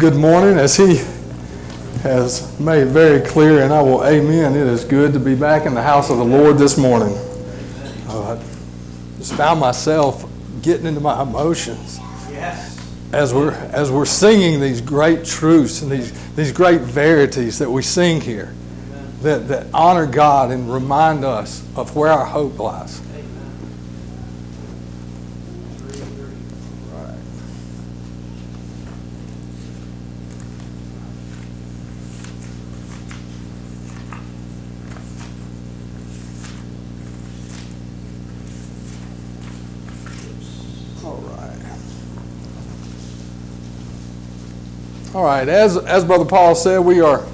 good morning. As he has made very clear, and I will amen, it is good to be back in the house of the Lord this morning. Uh, just found myself getting into my emotions as we're, as we're singing these great truths and these, these great verities that we sing here that, that honor God and remind us of where our hope lies. All right, as, as Brother Paul said, we are,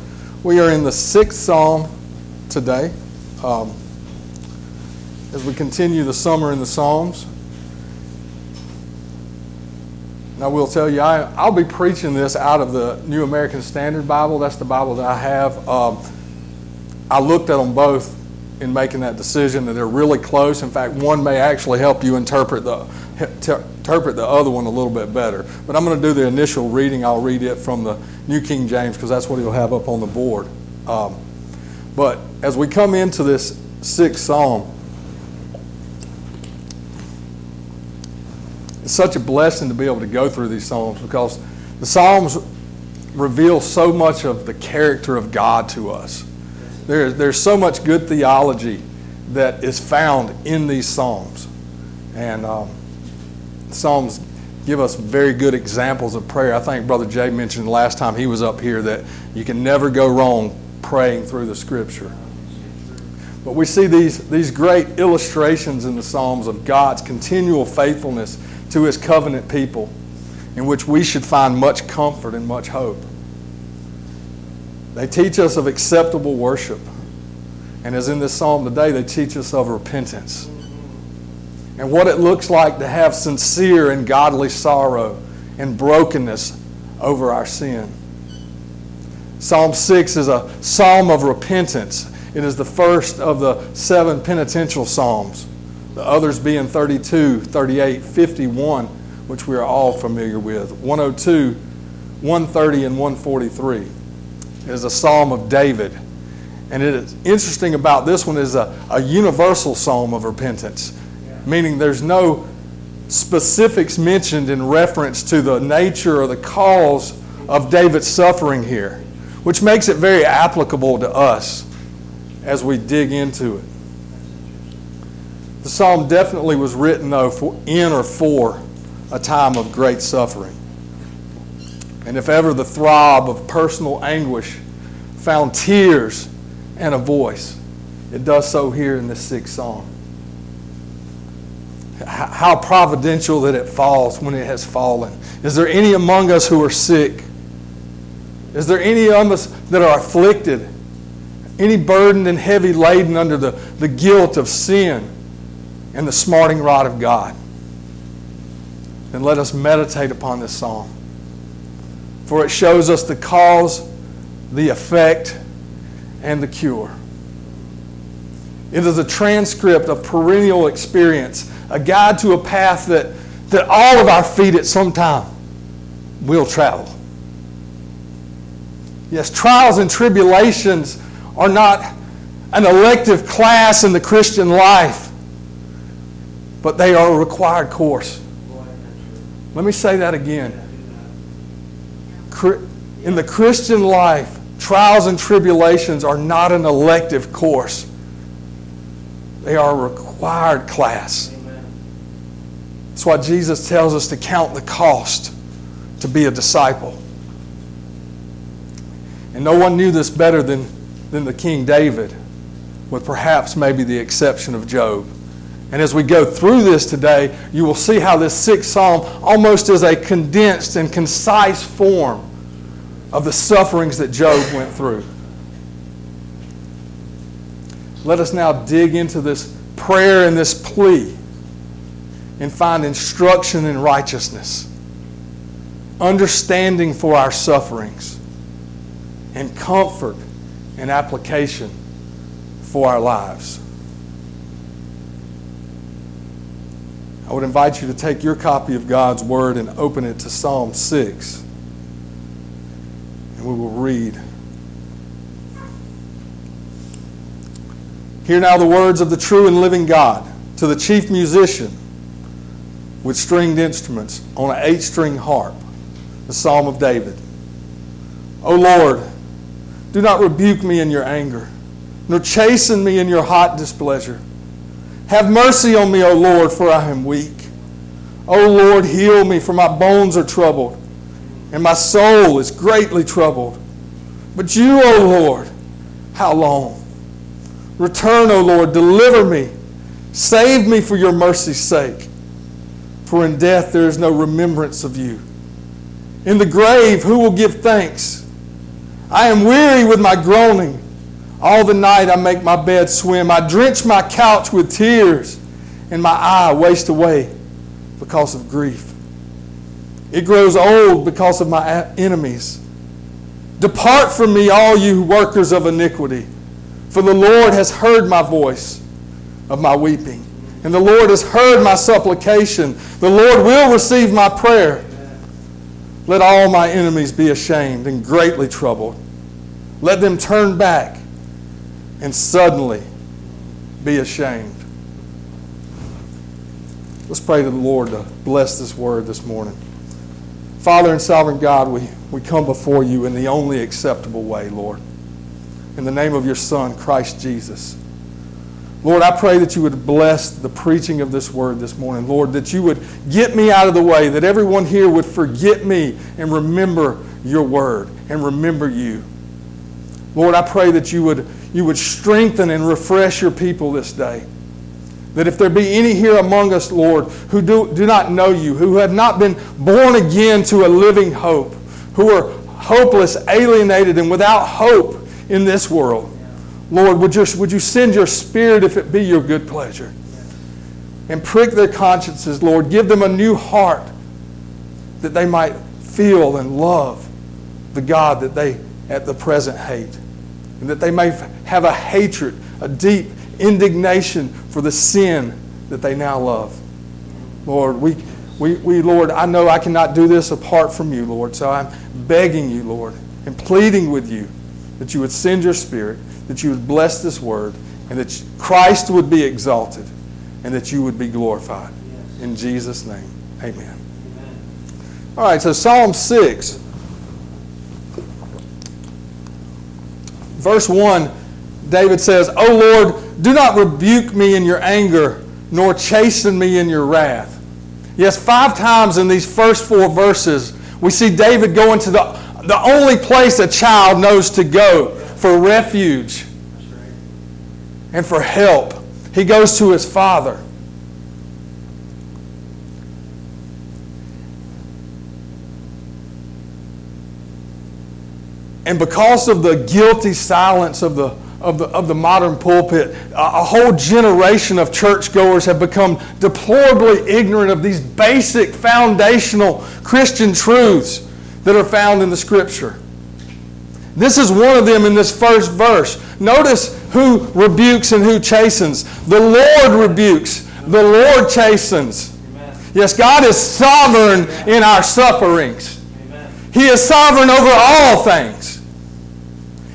we are in the sixth psalm today um, as we continue the summer in the Psalms. Now, we'll tell you, I, I'll be preaching this out of the New American Standard Bible. That's the Bible that I have. Um, I looked at them both in making that decision, that they're really close. In fact, one may actually help you interpret the interpret the other one a little bit better. But I'm going to do the initial reading. I'll read it from the New King James because that's what he'll have up on the board. Um, but as we come into this sixth psalm, it's such a blessing to be able to go through these psalms because the psalms reveal so much of the character of God to us. There, there's so much good theology that is found in these psalms. And um, Psalms give us very good examples of prayer. I think Brother Jay mentioned last time he was up here that you can never go wrong praying through the Scripture. But we see these, these great illustrations in the Psalms of God's continual faithfulness to His covenant people, in which we should find much comfort and much hope. They teach us of acceptable worship. And as in this psalm today, they teach us of repentance and what it looks like to have sincere and godly sorrow and brokenness over our sin. Psalm 6 is a psalm of repentance. It is the first of the seven penitential psalms, the others being 32, 38, 51, which we are all familiar with. 102, 130, and 143 it is a psalm of David. And it is interesting about this one is a, a universal psalm of repentance meaning there's no specifics mentioned in reference to the nature or the cause of David's suffering here, which makes it very applicable to us as we dig into it. The psalm definitely was written, though, for, in or for a time of great suffering. And if ever the throb of personal anguish found tears and a voice, it does so here in this sixth psalm how providential that it falls when it has fallen. Is there any among us who are sick? Is there any of us that are afflicted? Any burdened and heavy laden under the, the guilt of sin and the smarting rod of God? Then let us meditate upon this psalm. For it shows us the cause, the effect, and the cure. It is a transcript of perennial experience a guide to a path that, that all of our feet at some time will travel. Yes, trials and tribulations are not an elective class in the Christian life, but they are a required course. Let me say that again. In the Christian life, trials and tribulations are not an elective course, they are a required class. That's why Jesus tells us to count the cost to be a disciple. And no one knew this better than, than the King David, with perhaps maybe the exception of Job. And as we go through this today, you will see how this sixth psalm almost is a condensed and concise form of the sufferings that Job went through. Let us now dig into this prayer and this plea and find instruction in righteousness, understanding for our sufferings, and comfort and application for our lives. I would invite you to take your copy of God's Word and open it to Psalm 6. and we will read. Hear now the words of the true and living God to the chief musician with stringed instruments on an eight string harp, the Psalm of David. O Lord, do not rebuke me in your anger, nor chasten me in your hot displeasure. Have mercy on me, O Lord, for I am weak. O Lord, heal me, for my bones are troubled, and my soul is greatly troubled. But you, O Lord, how long? Return, O Lord, deliver me. Save me for your mercy's sake. For in death there is no remembrance of you. In the grave, who will give thanks? I am weary with my groaning. All the night I make my bed swim. I drench my couch with tears, and my eye waste away because of grief. It grows old because of my enemies. Depart from me, all you workers of iniquity, for the Lord has heard my voice of my weeping, and the Lord has heard my supplication. The Lord will receive my prayer. Let all my enemies be ashamed and greatly troubled. Let them turn back and suddenly be ashamed. Let's pray to the Lord to bless this word this morning. Father and sovereign God, we, we come before you in the only acceptable way, Lord. In the name of your Son, Christ Jesus. Lord, I pray that you would bless the preaching of this word this morning. Lord, that you would get me out of the way, that everyone here would forget me and remember your word and remember you. Lord, I pray that you would you would strengthen and refresh your people this day. That if there be any here among us, Lord, who do, do not know you, who have not been born again to a living hope, who are hopeless, alienated, and without hope in this world, Lord, would you, would you send your spirit if it be your good pleasure? And prick their consciences, Lord. Give them a new heart that they might feel and love the God that they at the present hate and that they may have a hatred, a deep indignation for the sin that they now love. Lord, we, we, we, Lord, I know I cannot do this apart from you, Lord, so I'm begging you, Lord, and pleading with you that you would send your Spirit, that you would bless this word, and that Christ would be exalted, and that you would be glorified. In Jesus' name, amen. amen. All right, so Psalm 6. verse 1, David says, O Lord, do not rebuke me in your anger, nor chasten me in your wrath. Yes, five times in these first four verses, we see David going to the, the only place a child knows to go for refuge and for help. He goes to his father. And because of the guilty silence of the, of the, of the modern pulpit, a, whole generation of churchgoers have become deplorably ignorant of these basic foundational Christian truths that are found in the Scripture. This is one of them in this first verse. Notice who rebukes and who chastens. The Lord rebukes, the Lord chastens. Yes, God is sovereign in our sufferings. He is sovereign over all things.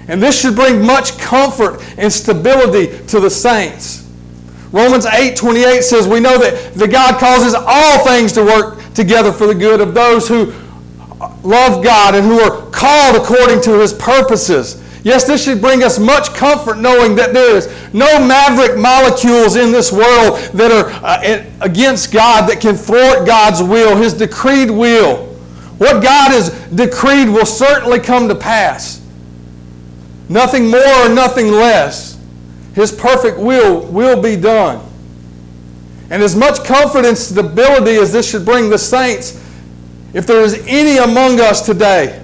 And this should bring much comfort and stability to the saints. Romans 8 28 says, We know that the God causes all things to work together for the good of those who love God and who are called according to his purposes. Yes, this should bring us much comfort knowing that there is no maverick molecules in this world that are uh, against God that can thwart God's will, his decreed will. What God has decreed will certainly come to pass. Nothing more or nothing less. His perfect will will be done. And as much comfort and stability as this should bring the saints, if there is any among us today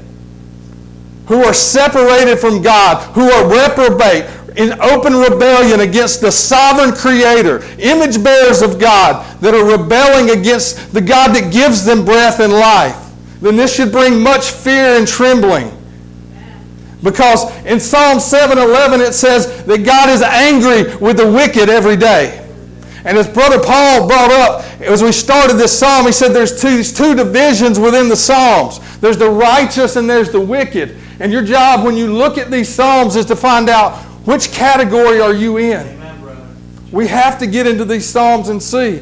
who are separated from God, who are reprobate, in open rebellion against the sovereign creator, image bearers of God that are rebelling against the God that gives them breath and life, then this should bring much fear and trembling. Because in Psalm 7:11 it says that God is angry with the wicked every day. And as Brother Paul brought up, as we started this psalm, he said there's two, two divisions within the Psalms. There's the righteous and there's the wicked. And your job when you look at these Psalms is to find out which category are you in. Amen, we have to get into these Psalms and see.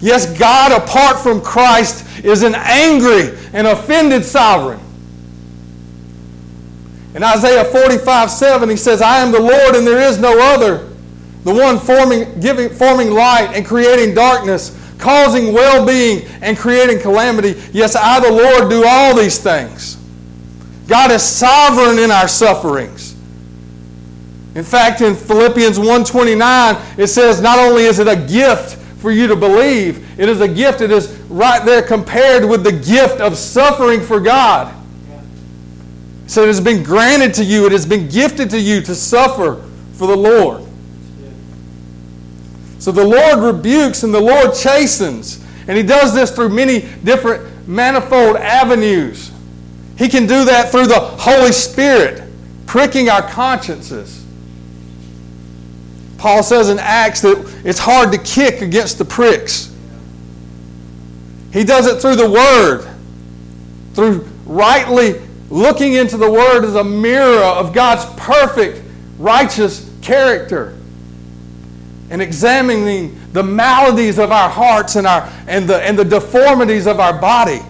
Yes, God, apart from Christ, is an angry and offended sovereign. In Isaiah 45 7, he says, I am the Lord and there is no other, the one forming, giving, forming light and creating darkness, causing well being and creating calamity. Yes, I, the Lord, do all these things. God is sovereign in our sufferings. In fact, in Philippians 1:29, it says not only is it a gift for you to believe, it is a gift. It is right there compared with the gift of suffering for God. So it has been granted to you, it has been gifted to you to suffer for the Lord. So the Lord rebukes and the Lord chastens. And He does this through many different, manifold avenues. He can do that through the Holy Spirit, pricking our consciences. Paul says in Acts that it's hard to kick against the pricks. He does it through the Word, through rightly looking into the Word as a mirror of God's perfect, righteous character and examining the maladies of our hearts and, our, and, the, and the deformities of our body.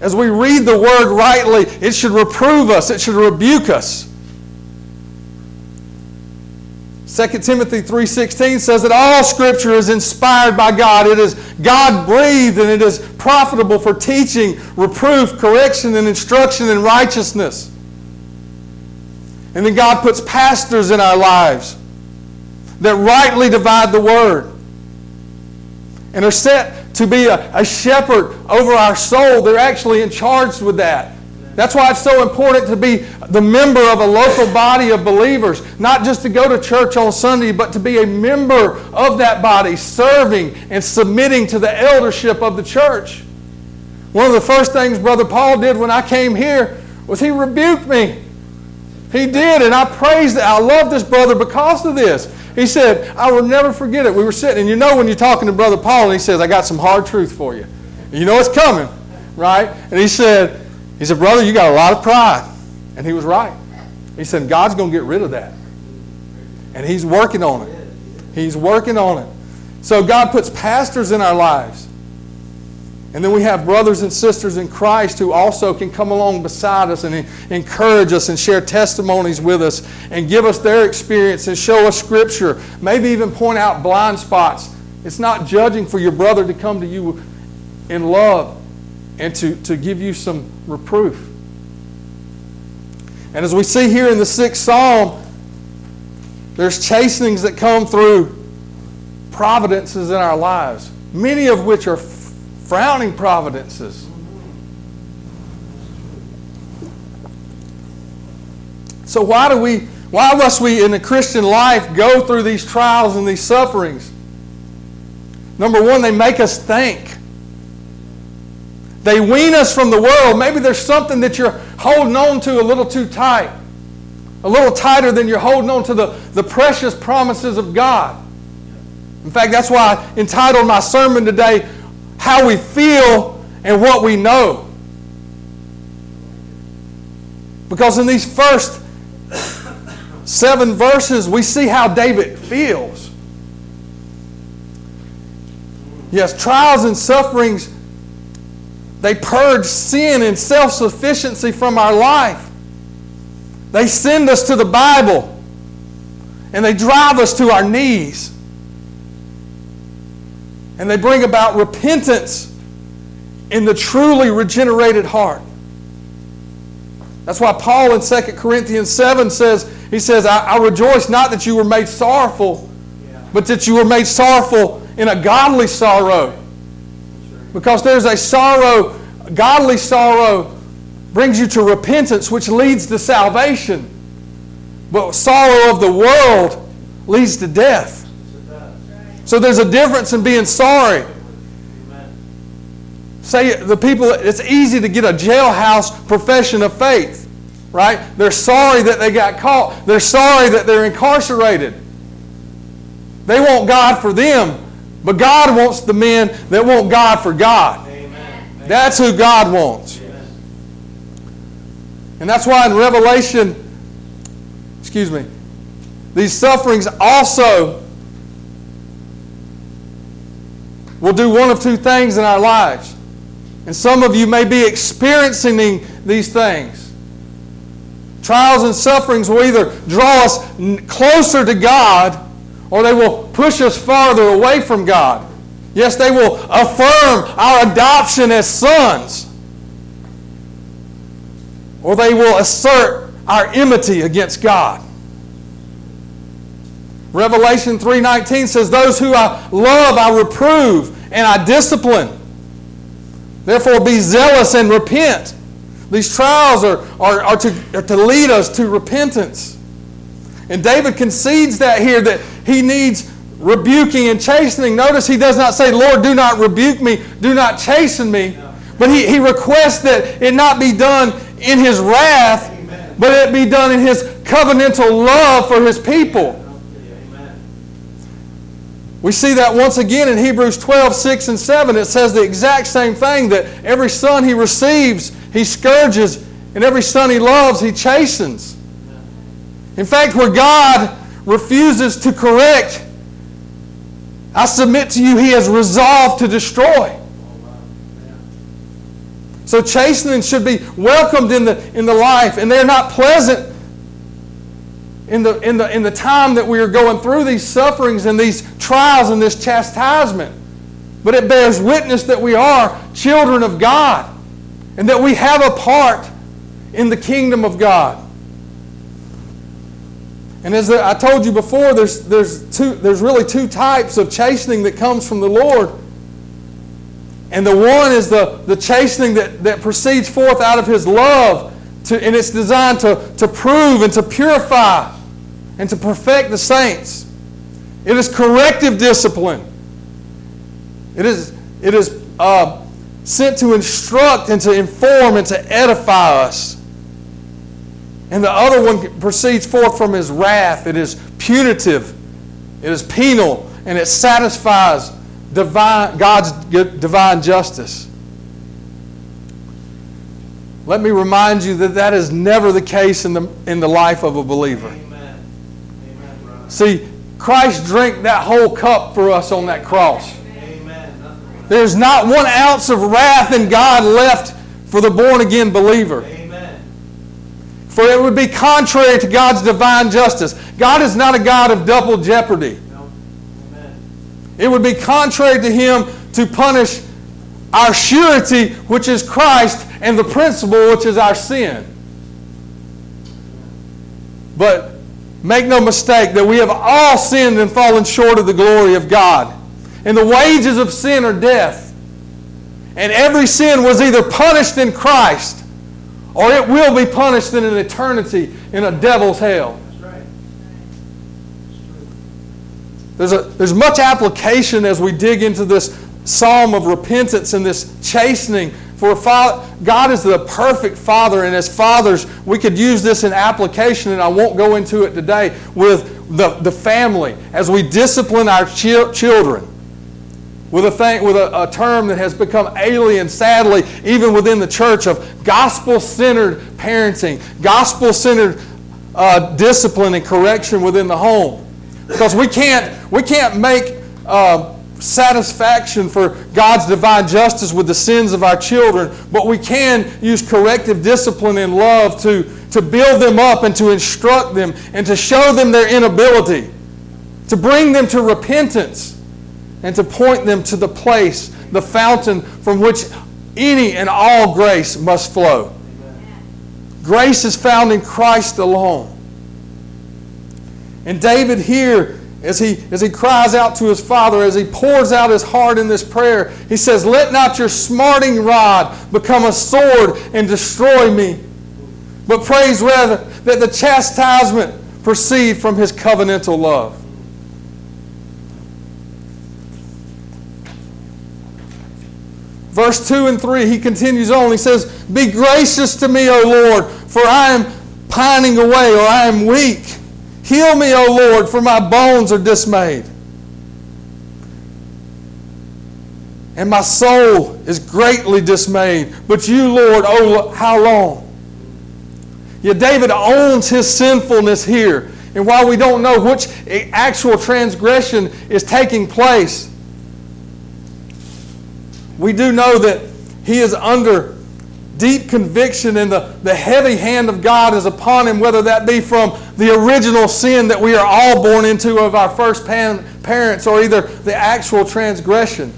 As we read the Word rightly, it should reprove us, it should rebuke us. 2 Timothy 3:16 says that all scripture is inspired by God. It is God-breathed and it is profitable for teaching, reproof, correction and instruction in righteousness. And then God puts pastors in our lives that rightly divide the word and are set to be a, a shepherd over our soul. They're actually in charge with that. That's why it's so important to be the member of a local body of believers, not just to go to church on Sunday, but to be a member of that body, serving and submitting to the eldership of the church. One of the first things Brother Paul did when I came here was he rebuked me. He did, and I praised it. I love this brother because of this. He said, I will never forget it. We were sitting, and you know when you're talking to Brother Paul, and he says, I got some hard truth for you. And you know it's coming, right? And he said, he said, Brother, you got a lot of pride. And he was right. He said, God's going to get rid of that. And He's working on it. He's working on it. So God puts pastors in our lives. And then we have brothers and sisters in Christ who also can come along beside us and encourage us and share testimonies with us and give us their experience and show us Scripture. Maybe even point out blind spots. It's not judging for your brother to come to you in love and to, to give you some reproof. And as we see here in the sixth psalm, there's chastenings that come through providences in our lives, many of which are frowning providences. So why do we why must we in the Christian life go through these trials and these sufferings? Number one, they make us think. They wean us from the world. Maybe there's something that you're holding on to a little too tight, a little tighter than you're holding on to the, the precious promises of God. In fact, that's why I entitled my sermon today, How We Feel and What We Know. Because in these first seven verses, we see how David feels. Yes, trials and sufferings they purge sin and self sufficiency from our life. They send us to the Bible and they drive us to our knees. And they bring about repentance in the truly regenerated heart. That's why Paul in 2 Corinthians 7 says, he says, I, I rejoice not that you were made sorrowful, yeah. but that you were made sorrowful in a godly sorrow. Because there's a sorrow, godly sorrow brings you to repentance, which leads to salvation. But sorrow of the world leads to death. So there's a difference in being sorry. Say the people, it's easy to get a jailhouse profession of faith, right? They're sorry that they got caught. They're sorry that they're incarcerated. They want God for them. But God wants the men that want God for God. Amen. That's who God wants. Amen. And that's why in Revelation, excuse me, these sufferings also will do one of two things in our lives. And some of you may be experiencing these things. Trials and sufferings will either draw us closer to God or they will push us farther away from God. Yes, they will affirm our adoption as sons. Or they will assert our enmity against God. Revelation 3:19 says, "Those who I love I reprove and I discipline. Therefore be zealous and repent." These trials are, are, are, to, are to lead us to repentance. And David concedes that here that he needs rebuking and chastening. Notice he does not say, Lord, do not rebuke me, do not chasten me. But he, he requests that it not be done in his wrath, Amen. but it be done in his covenantal love for his people. We see that once again in Hebrews 12, 6 and 7. It says the exact same thing that every son he receives, he scourges, and every son he loves, he chastens. In fact, where God refuses to correct, I submit to you, he has resolved to destroy. So chastening should be welcomed in the, in the life, and they're not pleasant in the, in, the, in the time that we are going through these sufferings and these trials and this chastisement. But it bears witness that we are children of God and that we have a part in the kingdom of God. And as I told you before, there's, there's, two, there's really two types of chastening that comes from the Lord. And the one is the, the chastening that, that proceeds forth out of His love, to, and it's designed to, to prove and to purify and to perfect the saints. It is corrective discipline. It is, it is uh, sent to instruct and to inform and to edify us. And the other one proceeds forth from his wrath. It is punitive, it is penal, and it satisfies divine, God's divine justice. Let me remind you that that is never the case in the, in the life of a believer. See, Christ drank that whole cup for us on that cross. Amen. There's not one ounce of wrath in God left for the born again believer. Amen. For it would be contrary to God's divine justice. God is not a God of double jeopardy. It would be contrary to Him to punish our surety, which is Christ, and the principal, which is our sin. But Make no mistake that we have all sinned and fallen short of the glory of God. And the wages of sin are death. And every sin was either punished in Christ or it will be punished in an eternity in a devil's hell. There's, a, there's much application as we dig into this psalm of repentance and this chastening for God is the perfect Father, and as fathers, we could use this in application, and I won't go into it today, with the, the family as we discipline our chi- children. With, a, thing, with a, a term that has become alien, sadly, even within the church, of gospel centered parenting, gospel centered uh, discipline and correction within the home. Because we can't, we can't make uh, satisfaction for God's divine justice with the sins of our children, but we can use corrective discipline and love to, to build them up and to instruct them and to show them their inability, to bring them to repentance, and to point them to the place, the fountain from which any and all grace must flow. Grace is found in Christ alone. And David here as he, as he cries out to his father, as he pours out his heart in this prayer, he says, Let not your smarting rod become a sword and destroy me, but praise rather that the chastisement proceed from his covenantal love. Verse 2 and 3, he continues on. He says, Be gracious to me, O Lord, for I am pining away, or I am weak. Heal me, O Lord, for my bones are dismayed. And my soul is greatly dismayed. But you, Lord, oh, how long? Yet David owns his sinfulness here. And while we don't know which eh, actual transgression is taking place, we do know that he is under deep conviction and the, the heavy hand of God is upon him, whether that be from the original sin that we are all born into of our first pan, parents or either the actual transgression.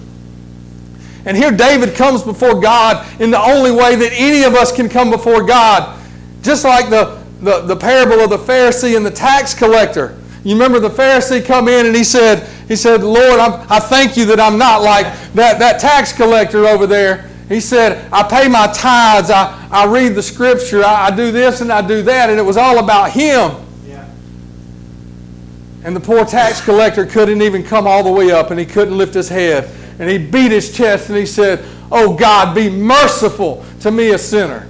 And here David comes before God in the only way that any of us can come before God. Just like the, the, the parable of the Pharisee and the tax collector. You remember the Pharisee come in and he said, he said, Lord, I'm, i thank you that I'm not like that, that tax collector over there. He said, I pay my tithes, I, I read the scripture, I, I do this and I do that, and it was all about him. Yeah. And the poor tax collector couldn't even come all the way up and he couldn't lift his head and he beat his chest and he said, Oh God, be merciful to me, a sinner.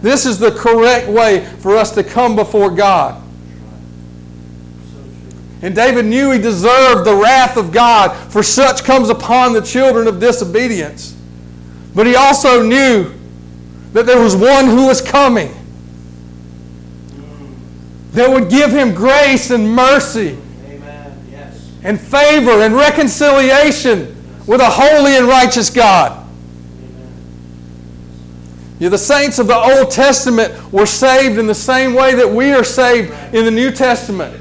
This is the correct way for us to come before God. And David knew he deserved the wrath of God, for such comes upon the children of disobedience. But he also knew that there was one who was coming that would give him grace and mercy yes. and favor and reconciliation with a holy and righteous God. Yeah, the saints of the Old Testament were saved in the same way that we are saved in the New Testament.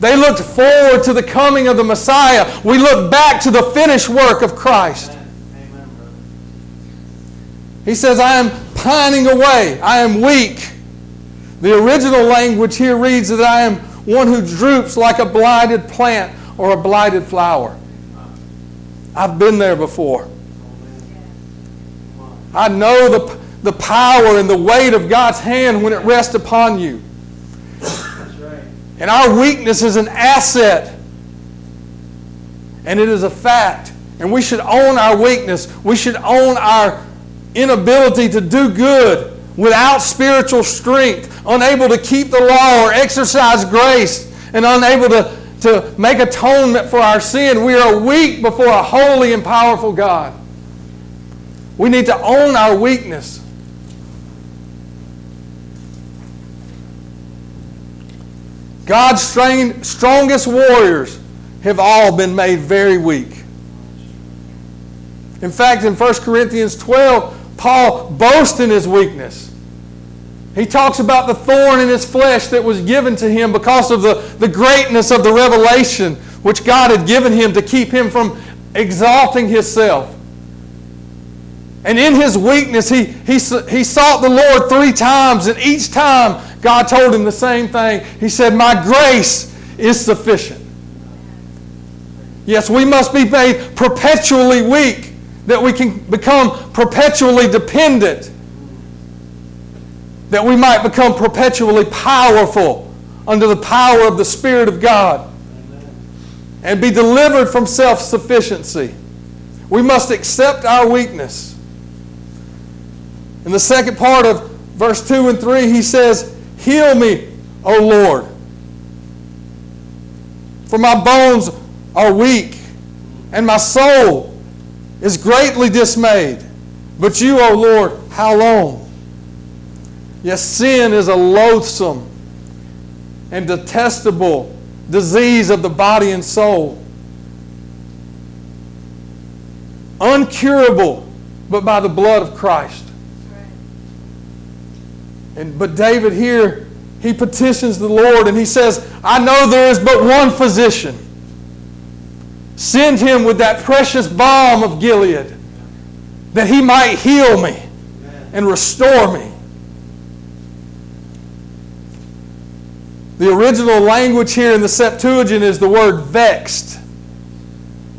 They looked forward to the coming of the Messiah. We look back to the finished work of Christ. He says, I am pining away. I am weak. The original language here reads that I am one who droops like a blighted plant or a blighted flower. I've been there before. I know the, the power and the weight of God's hand when it rests upon you. And our weakness is an asset. And it is a fact. And we should own our weakness. We should own our inability to do good without spiritual strength, unable to keep the law or exercise grace, and unable to to make atonement for our sin. We are weak before a holy and powerful God. We need to own our weakness. God's strongest warriors have all been made very weak. In fact, in 1 Corinthians 12, Paul boasts in his weakness. He talks about the thorn in his flesh that was given to him because of the, the greatness of the revelation which God had given him to keep him from exalting himself. And in his weakness, he, he, he sought the Lord three times, and each time God told him the same thing. He said, My grace is sufficient. Yes, we must be made perpetually weak, that we can become perpetually dependent that we might become perpetually powerful under the power of the Spirit of God and be delivered from self sufficiency. We must accept our weakness. In the second part of verse 2 and 3, he says, Heal me, O Lord, for my bones are weak and my soul is greatly dismayed. But you, O Lord, how long? Yes, sin is a loathsome and detestable disease of the body and soul. Uncurable, but by the blood of Christ. And, but David here, he petitions the Lord and he says, I know there is but one physician. Send him with that precious balm of Gilead that he might heal me and restore me. The original language here in the Septuagint is the word vexed.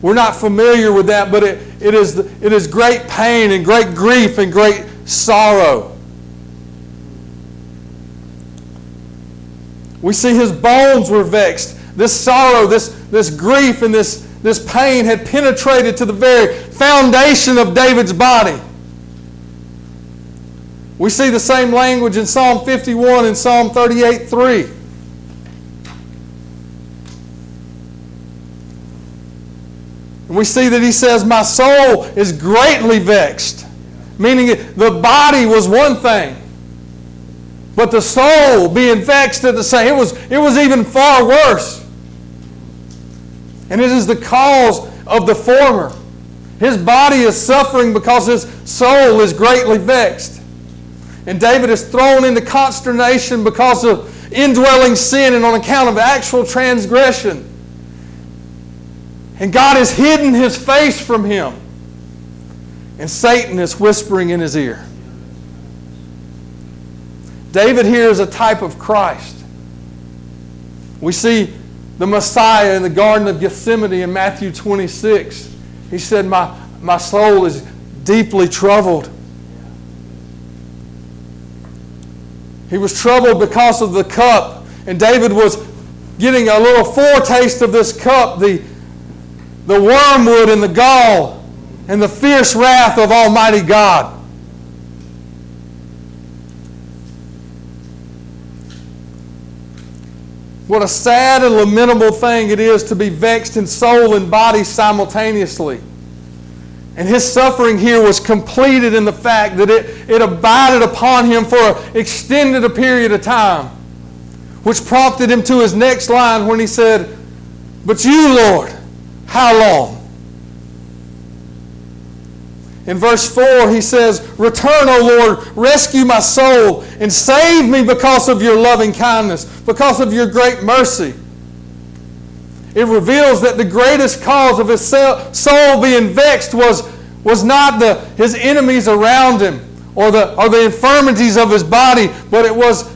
We're not familiar with that, but it, it, is, it is great pain and great grief and great sorrow. We see his bones were vexed. This sorrow, this, this grief, and this, this pain had penetrated to the very foundation of David's body. We see the same language in Psalm 51 and Psalm 38 3. And we see that he says, My soul is greatly vexed. Meaning the body was one thing, but the soul being vexed at the same. It was, it was even far worse. And it is the cause of the former. His body is suffering because his soul is greatly vexed. And David is thrown into consternation because of indwelling sin and on account of actual transgression. And God has hidden his face from him. And Satan is whispering in his ear. David here is a type of Christ. We see the Messiah in the Garden of Gethsemane in Matthew 26. He said, My, my soul is deeply troubled. He was troubled because of the cup, and David was getting a little foretaste of this cup, the, the wormwood and the gall, and the fierce wrath of Almighty God. What a sad and lamentable thing it is to be vexed in soul and body simultaneously. And his suffering here was completed in the fact that it, it abided upon him for an extended a period of time, which prompted him to his next line when he said, But you, Lord, how long? In verse 4, he says, Return, O Lord, rescue my soul, and save me because of your loving kindness, because of your great mercy. It reveals that the greatest cause of his soul being vexed was, was not the, his enemies around him or the, or the infirmities of his body, but it was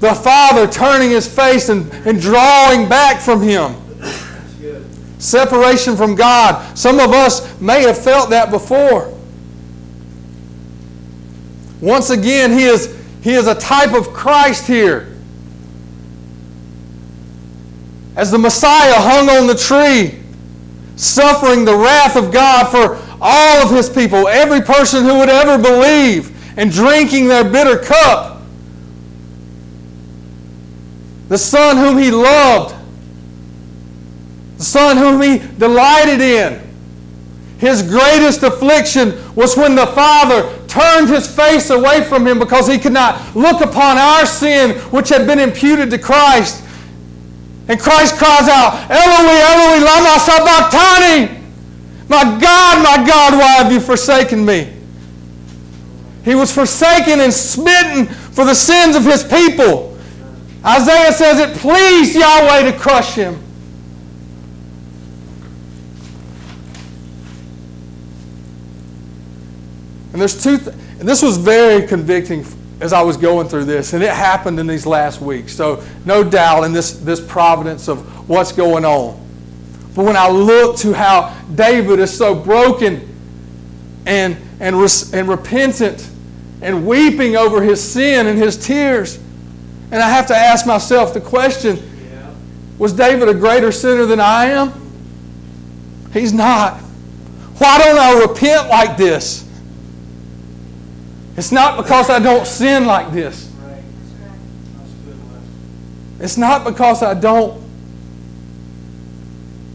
the Father turning his face and, and drawing back from him. Separation from God. Some of us may have felt that before. Once again, he is, he is a type of Christ here. As the Messiah hung on the tree, suffering the wrath of God for all of his people, every person who would ever believe, and drinking their bitter cup. The Son whom he loved the Son whom he delighted in. His greatest affliction was when the Father turned his face away from him because he could not look upon our sin which had been imputed to Christ. And Christ cries out, Eloi, Eloi, lama sabachthani. My God, my God, why have you forsaken me? He was forsaken and smitten for the sins of his people. Isaiah says it pleased Yahweh to crush him. And there's two, th- and this was very convicting as I was going through this, and it happened in these last weeks. So no doubt in this, this providence of what's going on. But when I look to how David is so broken and, and, res- and repentant and weeping over his sin and his tears, and I have to ask myself the question yeah. was David a greater sinner than I am? He's not. Why don't I repent like this? It's not because I don't sin like this. It's not because I don't.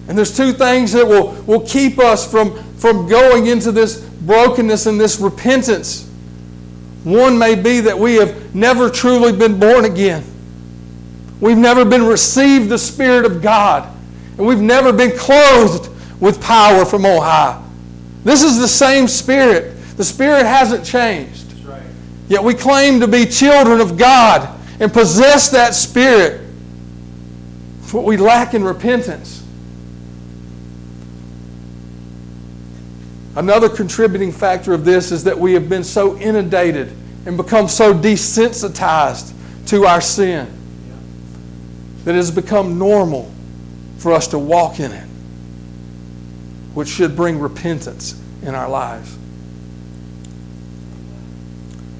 And there's two things that will, will keep us from, from going into this brokenness and this repentance. One may be that we have never truly been born again. We've never been received the Spirit of God. And we've never been clothed with power from on high. This is the same Spirit. The Spirit hasn't changed. Yet we claim to be children of God and possess that spirit. It's what we lack in repentance. Another contributing factor of this is that we have been so inundated and become so desensitized to our sin that it has become normal for us to walk in it, which should bring repentance in our lives.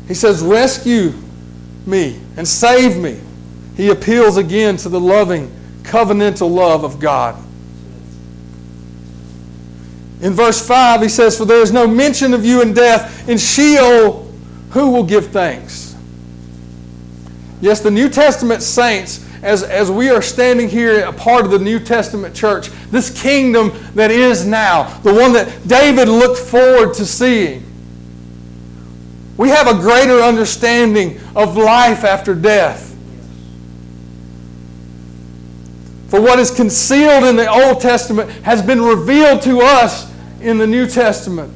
He says, Rescue me and save me. He appeals again to the loving, covenantal love of God. In verse 5, he says, For there is no mention of you in death. In Sheol, who will give thanks? Yes, the New Testament saints, as, as we are standing here, a part of the New Testament church, this kingdom that is now, the one that David looked forward to seeing We have a greater understanding of life after death. For what is concealed in the Old Testament has been revealed to us in the New Testament.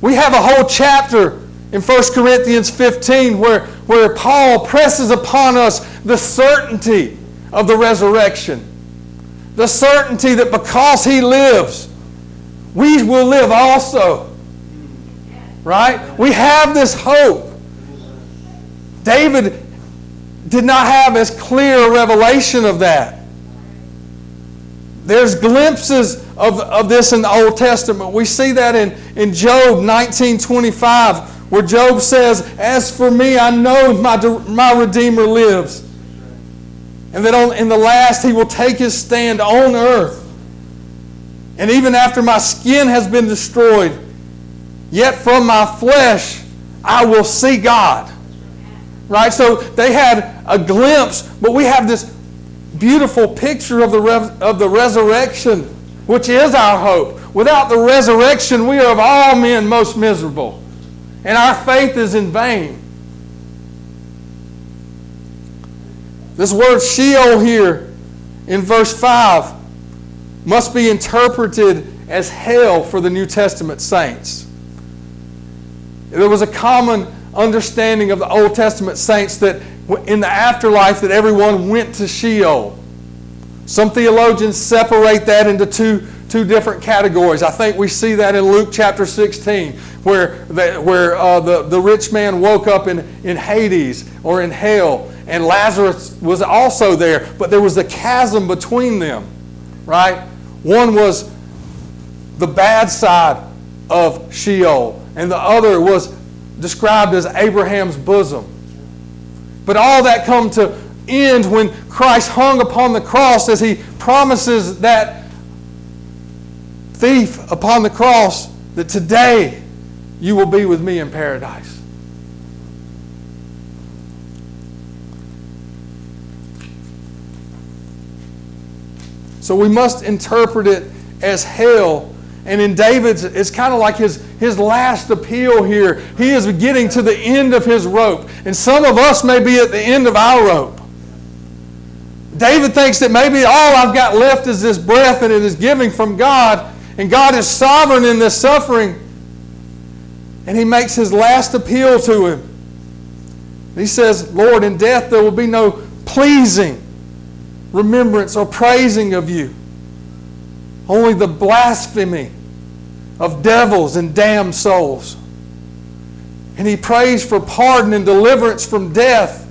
We have a whole chapter in 1 Corinthians 15 where, where Paul presses upon us the certainty of the resurrection. The certainty that because he lives, we will live also. Right? We have this hope. David did not have as clear a revelation of that. There's glimpses of, of this in the Old Testament. We see that in, in Job 1925, where Job says, As for me, I know my, my Redeemer lives. And that on, in the last, he will take his stand on earth. And even after my skin has been destroyed, yet from my flesh I will see God. Right? So they had a glimpse, but we have this beautiful picture of the, of the resurrection, which is our hope. Without the resurrection, we are of all men most miserable, and our faith is in vain. This word Sheol here in verse 5 must be interpreted as hell for the New Testament saints. There was a common understanding of the Old Testament saints that in the afterlife that everyone went to Sheol. Some theologians separate that into two, two different categories. I think we see that in Luke chapter 16, where, the, where uh, the, the rich man woke up in, in Hades or in hell, and Lazarus was also there, but there was a chasm between them, right? One was the bad side of Sheol, and the other was described as Abraham's bosom. But all that come to end when Christ hung upon the cross as he promises that thief upon the cross that today you will be with me in paradise. So we must interpret it as hell and in David's, it's kind of like his, his last appeal here. He is getting to the end of his rope. And some of us may be at the end of our rope. David thinks that maybe all I've got left is this breath and it is giving from God. And God is sovereign in this suffering. And he makes his last appeal to him. He says, Lord, in death there will be no pleasing remembrance or praising of you. Only the blasphemy of devils and damned souls. And he prays for pardon and deliverance from death,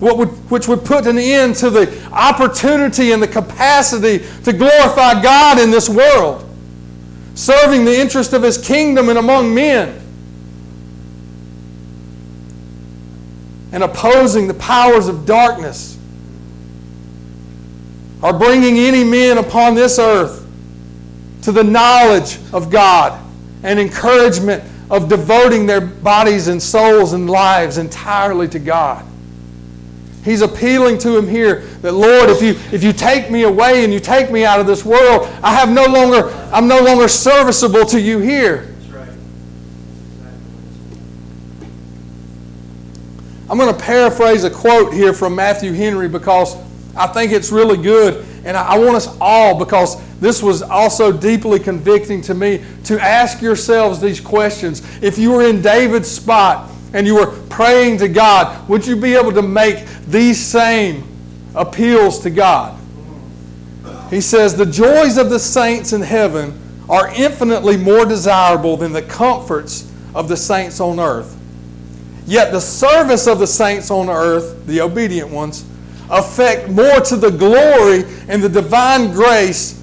which would put an end to the opportunity and the capacity to glorify God in this world, serving the interest of his kingdom and among men, and opposing the powers of darkness, or bringing any men upon this earth to the knowledge of God and encouragement of devoting their bodies and souls and lives entirely to God. He's appealing to him here that Lord, if you if you take me away and you take me out of this world, I have no longer I'm no longer serviceable to you here. I'm going to paraphrase a quote here from Matthew Henry because I think it's really good and I want us all, because this was also deeply convicting to me, to ask yourselves these questions. If you were in David's spot and you were praying to God, would you be able to make these same appeals to God? He says, The joys of the saints in heaven are infinitely more desirable than the comforts of the saints on earth. Yet the service of the saints on earth, the obedient ones, affect more to the glory and the divine grace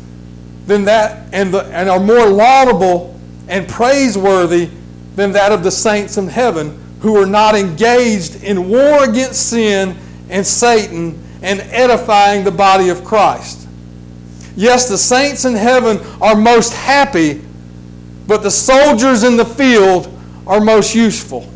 than that and, the, and are more laudable and praiseworthy than that of the saints in heaven who are not engaged in war against sin and Satan and edifying the body of Christ. Yes, the saints in heaven are most happy, but the soldiers in the field are most useful.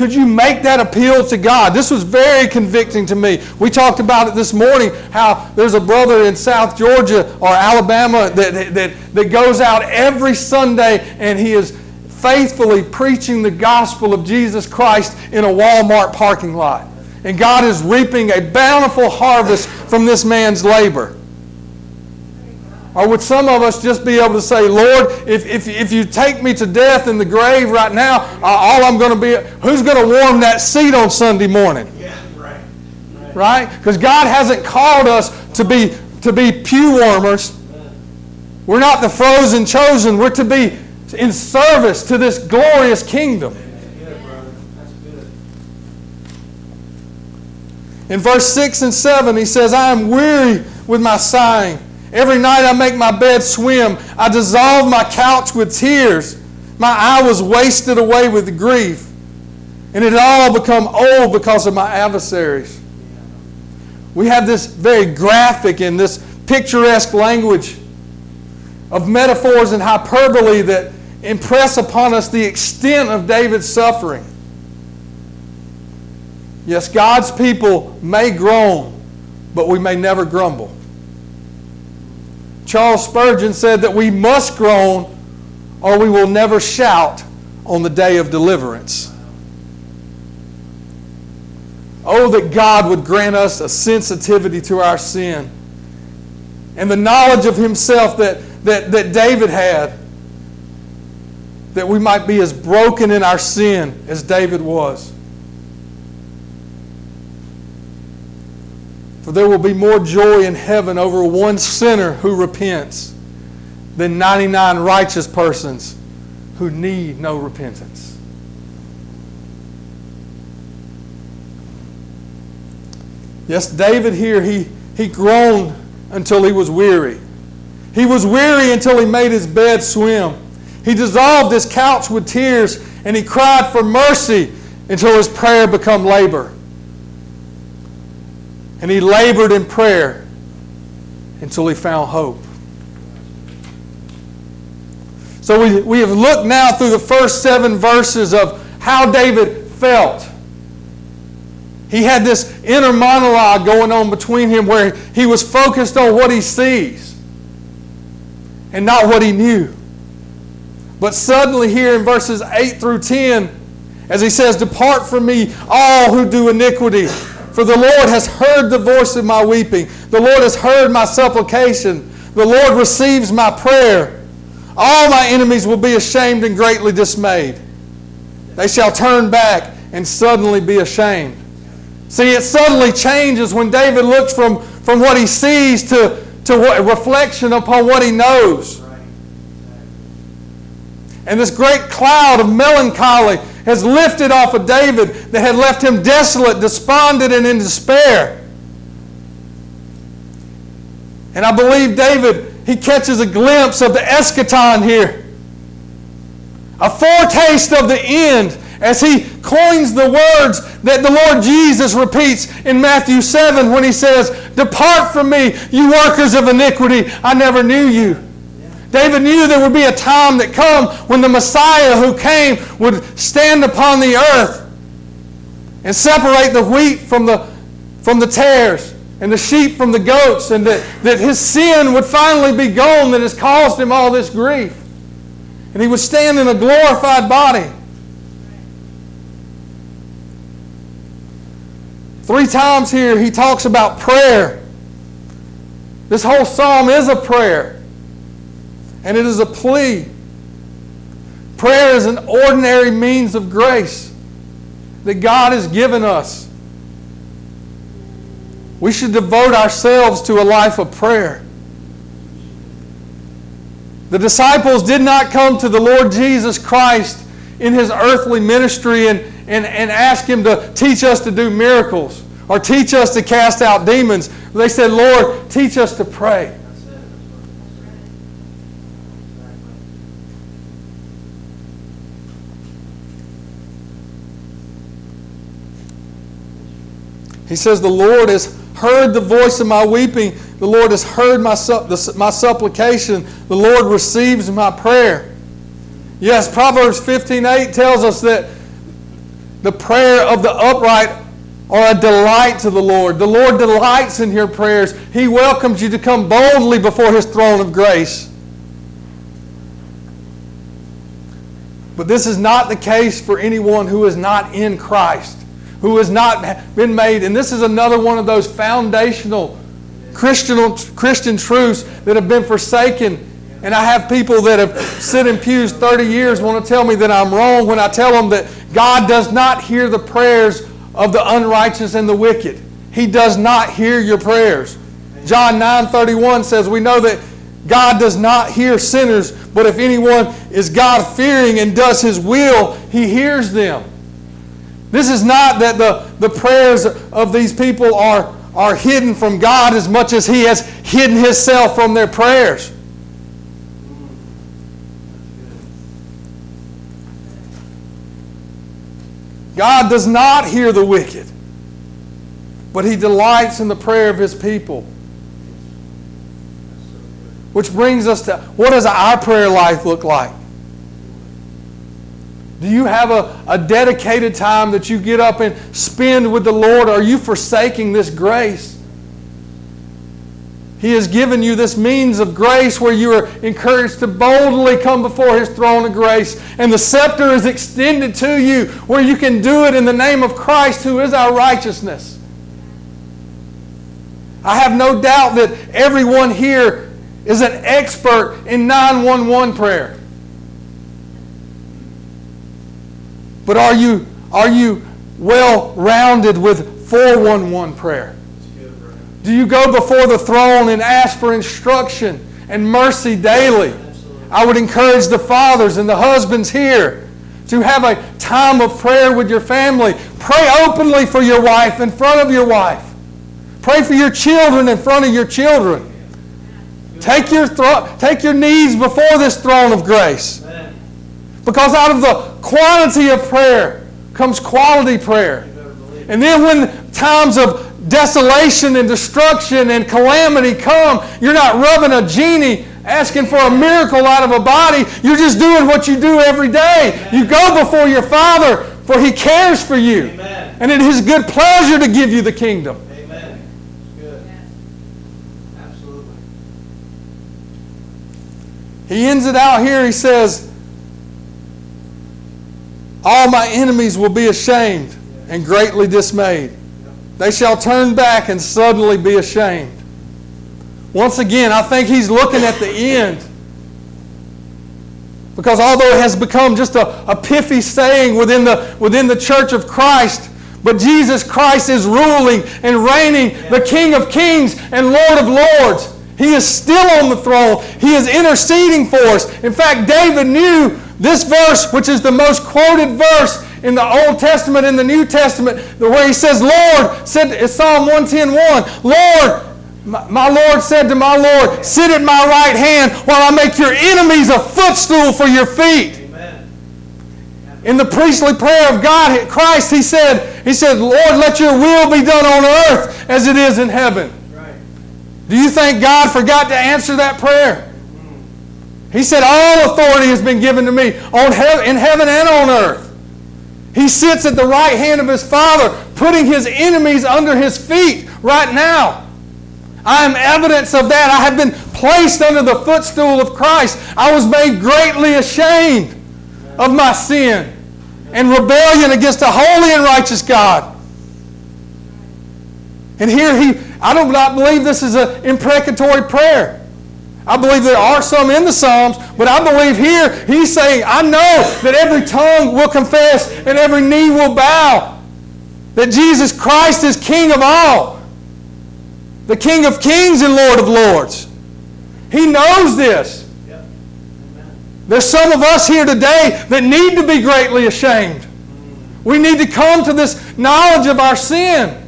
Could you make that appeal to God? This was very convicting to me. We talked about it this morning how there's a brother in South Georgia or Alabama that, that, that goes out every Sunday and he is faithfully preaching the gospel of Jesus Christ in a Walmart parking lot. And God is reaping a bountiful harvest from this man's labor. Or would some of us just be able to say, Lord, if, if, if you take me to death in the grave right now, uh, all I'm going to be, who's going to warm that seat on Sunday morning? Yeah, right. Right? Because God hasn't called us to be, to be pew warmers. We're not the frozen chosen. We're to be in service to this glorious kingdom. That's good, brother. That's good. In verse 6 and 7, he says, I am weary with my sighing. Every night I make my bed swim. I dissolve my couch with tears. My eye was wasted away with grief. And it all become old because of my adversaries. We have this very graphic and this picturesque language of metaphors and hyperbole that impress upon us the extent of David's suffering. Yes, God's people may groan, but we may never grumble. Charles Spurgeon said that we must groan or we will never shout on the day of deliverance. Oh, that God would grant us a sensitivity to our sin and the knowledge of Himself that, that, that David had, that we might be as broken in our sin as David was. For there will be more joy in heaven over one sinner who repents than 99 righteous persons who need no repentance. Yes, David here, he, he groaned until he was weary. He was weary until he made his bed swim. He dissolved his couch with tears and he cried for mercy until his prayer became labor. And he labored in prayer until he found hope. So we, we have looked now through the first seven verses of how David felt. He had this inner monologue going on between him where he was focused on what he sees and not what he knew. But suddenly, here in verses 8 through 10, as he says, Depart from me, all who do iniquity. For the Lord has heard the voice of my weeping. The Lord has heard my supplication. The Lord receives my prayer. All my enemies will be ashamed and greatly dismayed. They shall turn back and suddenly be ashamed. See, it suddenly changes when David looks from, from what he sees to, to what, reflection upon what he knows. And this great cloud of melancholy has lifted off of David that had left him desolate, despondent, and in despair. And I believe David, he catches a glimpse of the eschaton here. A foretaste of the end as he coins the words that the Lord Jesus repeats in Matthew 7 when he says, Depart from me, you workers of iniquity, I never knew you. David knew there would be a time that come when the Messiah who came would stand upon the earth and separate the wheat from the, from the tares and the sheep from the goats, and that, that his sin would finally be gone that has caused him all this grief. And he would stand in a glorified body. Three times here he talks about prayer. This whole psalm is a prayer, and it is a plea. Prayer is an ordinary means of grace that God has given us. We should devote ourselves to a life of prayer. The disciples did not come to the Lord Jesus Christ in his earthly ministry and, and, and ask Him to teach us to do miracles or teach us to cast out demons. They said, Lord, teach us to pray. He says, The Lord has heard the voice of my weeping. The Lord has heard my, my supplication. The Lord receives my prayer. Yes, Proverbs 15:8 tells us that the prayer of the upright are a delight to the Lord. The Lord delights in your prayers. He welcomes you to come boldly before His throne of grace. But this is not the case for anyone who is not in Christ, who has not been made. And this is another one of those foundational Christian, Christian truths that have been forsaken. And I have people that have sit in pews 30 years want to tell me that I'm wrong when I tell them that God does not hear the prayers of the unrighteous and the wicked. He does not hear your prayers. John 9:31 says we know that God does not hear sinners, but if anyone is God fearing and does his will, he hears them. This is not that the, the prayers of these people are, are hidden from God as much as he has hidden himself from their prayers. God does not hear the wicked, but he delights in the prayer of his people. Which brings us to what does our prayer life look like? Do you have a, a dedicated time that you get up and spend with the Lord? Are you forsaking this grace? He has given you this means of grace where you are encouraged to boldly come before His throne of grace. And the scepter is extended to you where you can do it in the name of Christ, who is our righteousness. I have no doubt that everyone here is an expert in 911 prayer. But are you, are you well rounded with 411 prayer? Do you go before the throne and ask for instruction and mercy daily? I would encourage the fathers and the husbands here to have a time of prayer with your family. Pray openly for your wife in front of your wife. Pray for your children in front of your children. Take your, thro- take your knees before this throne of grace. Because out of the quantity of prayer comes quality prayer. And then when times of desolation and destruction and calamity come, you're not rubbing a genie asking for a miracle out of a body. You're just doing what you do every day. You go before your Father, for He cares for you. Amen. And it is good pleasure to give you the kingdom. Amen. Good. Absolutely. He ends it out here. He says, All my enemies will be ashamed and greatly dismayed. They shall turn back and suddenly be ashamed. Once again, I think he's looking at the end. Because although it has become just a, a piffy saying within the, within the church of Christ, but Jesus Christ is ruling and reigning, the King of kings and Lord of lords. He is still on the throne. He is interceding for us. In fact, David knew this verse, which is the most quoted verse in the Old Testament and the New Testament, where he says, Lord, said it's Psalm 110.1, Lord, my, my Lord said to my Lord, sit at my right hand while I make your enemies a footstool for your feet. Amen. In the priestly prayer of God, Christ, he said, he said, Lord, let your will be done on earth as it is in heaven. Right. Do you think God forgot to answer that prayer? He said, All authority has been given to me on he- in heaven and on earth. He sits at the right hand of his Father, putting his enemies under his feet right now. I am evidence of that. I have been placed under the footstool of Christ. I was made greatly ashamed of my sin and rebellion against a holy and righteous God. And here he, I do not believe this is an imprecatory prayer. I believe there are some in the Psalms, but I believe here he's saying, I know that every tongue will confess and every knee will bow that Jesus Christ is King of all, the King of kings and Lord of lords. He knows this. There's some of us here today that need to be greatly ashamed. We need to come to this knowledge of our sin.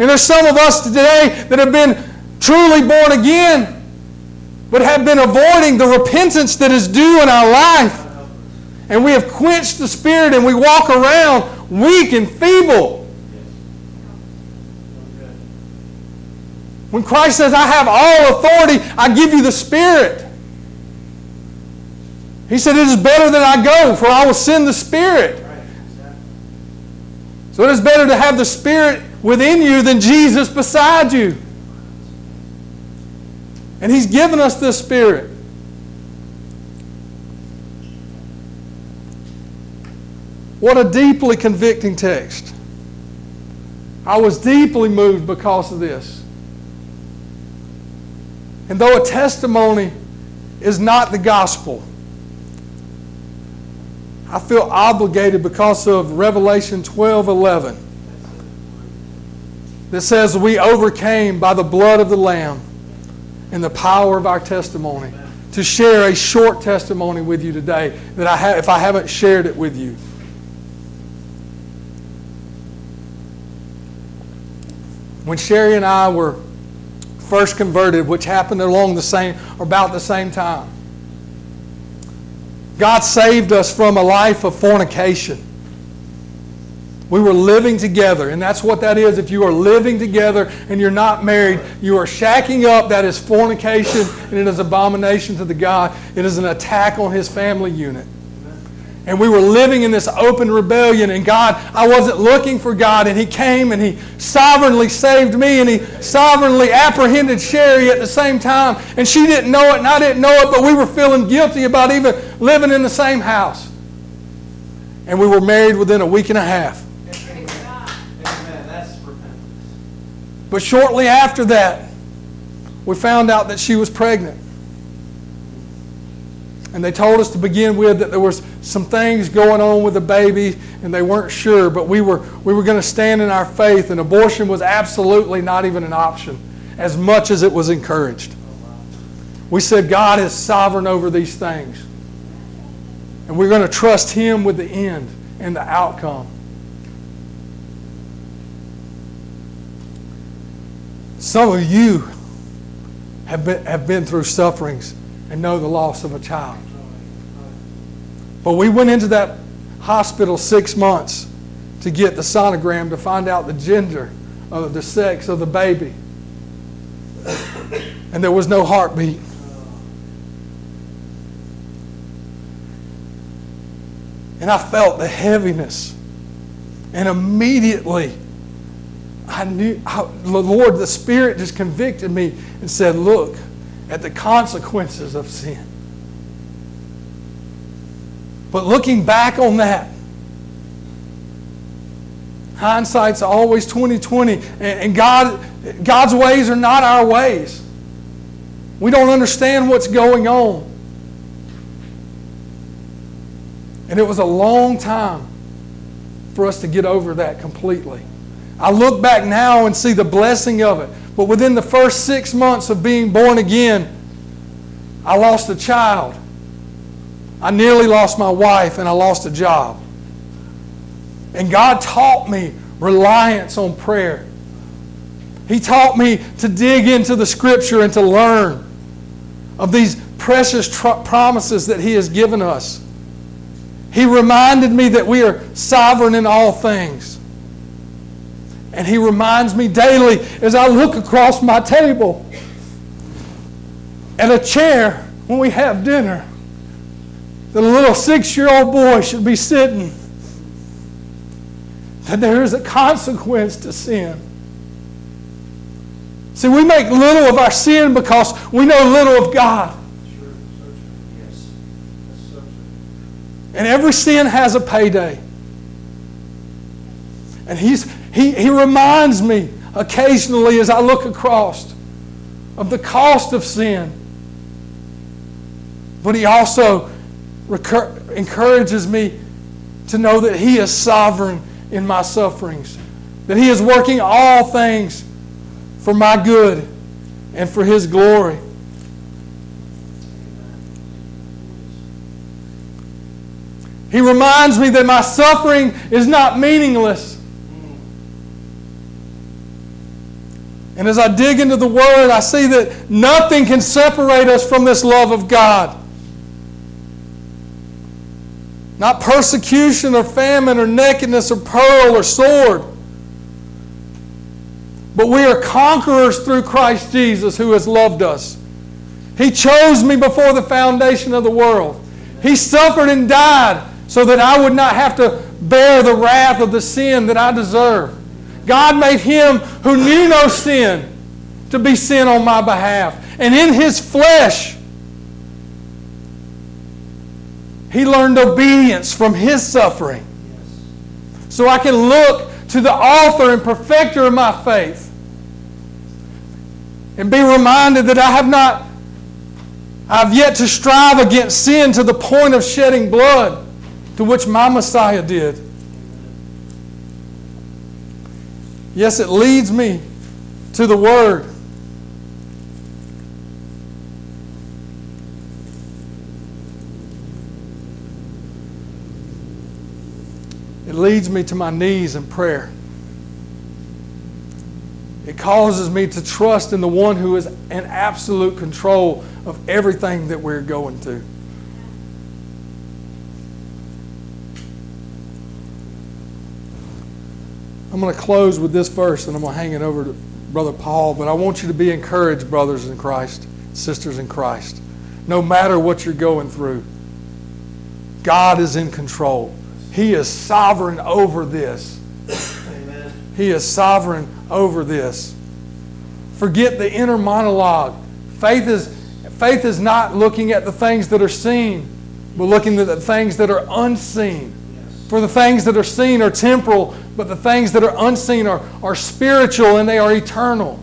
And there's some of us today that have been truly born again, but have been avoiding the repentance that is due in our life. And we have quenched the Spirit and we walk around weak and feeble. When Christ says, I have all authority, I give you the Spirit. He said, It is better that I go, for I will send the Spirit. So it is better to have the Spirit within you than Jesus beside you. And He's given us this Spirit. What a deeply convicting text. I was deeply moved because of this. And though a testimony is not the gospel, I feel obligated because of Revelation 12 11 that says we overcame by the blood of the Lamb and the power of our testimony. To share a short testimony with you today that I have, if I haven't shared it with you. When Sherry and I were first converted, which happened along the same, or about the same time, God saved us from a life of fornication. We were living together, and that's what that is. If you are living together and you're not married, you are shacking up. That is fornication, and it is abomination to the God. It is an attack on His family unit. And we were living in this open rebellion, and God, I wasn't looking for God, and He came and He sovereignly saved me, and He sovereignly apprehended Sherry at the same time. And she didn't know it, and I didn't know it, but we were feeling guilty about even living in the same house. And we were married within a week and a half. But shortly after that, we found out that she was pregnant. And they told us to begin with that there was some things going on with the baby and they weren't sure, but we were, we were going to stand in our faith and abortion was absolutely not even an option as much as it was encouraged. We said God is sovereign over these things. And we're going to trust Him with the end and the outcome. Some of you have been, have been through sufferings and know the loss of a child. But we went into that hospital six months to get the sonogram to find out the gender of the sex of the baby. And there was no heartbeat. And I felt the heaviness. And immediately, I knew, I, the Lord, the Spirit just convicted me and said, Look at the consequences of sin. But looking back on that, hindsight's always 2020, and God, God's ways are not our ways. We don't understand what's going on. And it was a long time for us to get over that completely. I look back now and see the blessing of it. But within the first six months of being born again, I lost a child. I nearly lost my wife and I lost a job. And God taught me reliance on prayer. He taught me to dig into the scripture and to learn of these precious tr- promises that He has given us. He reminded me that we are sovereign in all things. And He reminds me daily as I look across my table at a chair when we have dinner that a little six year old boy should be sitting, that there is a consequence to sin. See, we make little of our sin because we know little of God. And every sin has a payday. And he's, he, he reminds me occasionally as I look across of the cost of sin. But he also recur- encourages me to know that he is sovereign in my sufferings, that he is working all things for my good and for his glory. He reminds me that my suffering is not meaningless. And as I dig into the Word, I see that nothing can separate us from this love of God. Not persecution or famine or nakedness or pearl or sword. But we are conquerors through Christ Jesus who has loved us. He chose me before the foundation of the world. He suffered and died so that I would not have to bear the wrath of the sin that I deserve. God made him who knew no sin to be sin on my behalf. And in his flesh, he learned obedience from his suffering. so I can look to the author and perfecter of my faith and be reminded that I have not, I've yet to strive against sin to the point of shedding blood to which my Messiah did. Yes, it leads me to the Word. It leads me to my knees in prayer. It causes me to trust in the one who is in absolute control of everything that we're going through. I'm going to close with this verse and I'm going to hang it over to Brother Paul, but I want you to be encouraged, brothers in Christ, sisters in Christ. No matter what you're going through, God is in control. He is sovereign over this. Amen. He is sovereign over this. Forget the inner monologue. Faith is, faith is not looking at the things that are seen, but looking at the things that are unseen. Yes. For the things that are seen are temporal, but the things that are unseen are, are spiritual and they are eternal.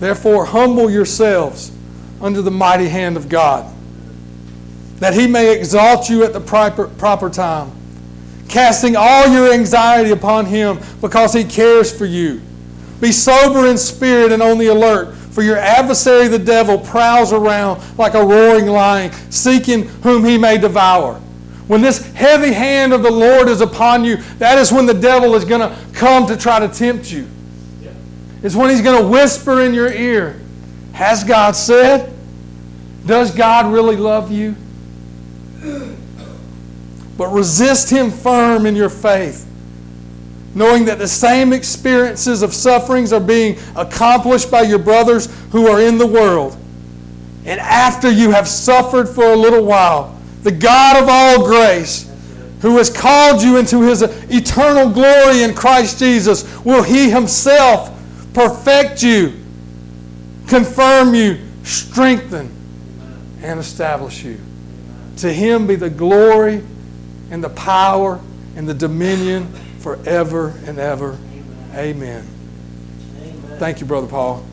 Therefore, humble yourselves under the mighty hand of God, that he may exalt you at the proper, proper time, casting all your anxiety upon him because he cares for you. Be sober in spirit and on the alert, for your adversary the devil prowls around like a roaring lion, seeking whom he may devour. When this heavy hand of the Lord is upon you, that is when the devil is going to come to try to tempt you. Yeah. It's when he's going to whisper in your ear, Has God said? Does God really love you? But resist him firm in your faith, knowing that the same experiences of sufferings are being accomplished by your brothers who are in the world. And after you have suffered for a little while, the God of all grace, who has called you into his eternal glory in Christ Jesus, will he himself perfect you, confirm you, strengthen, and establish you. To him be the glory and the power and the dominion forever and ever. Amen. Amen. Thank you, Brother Paul.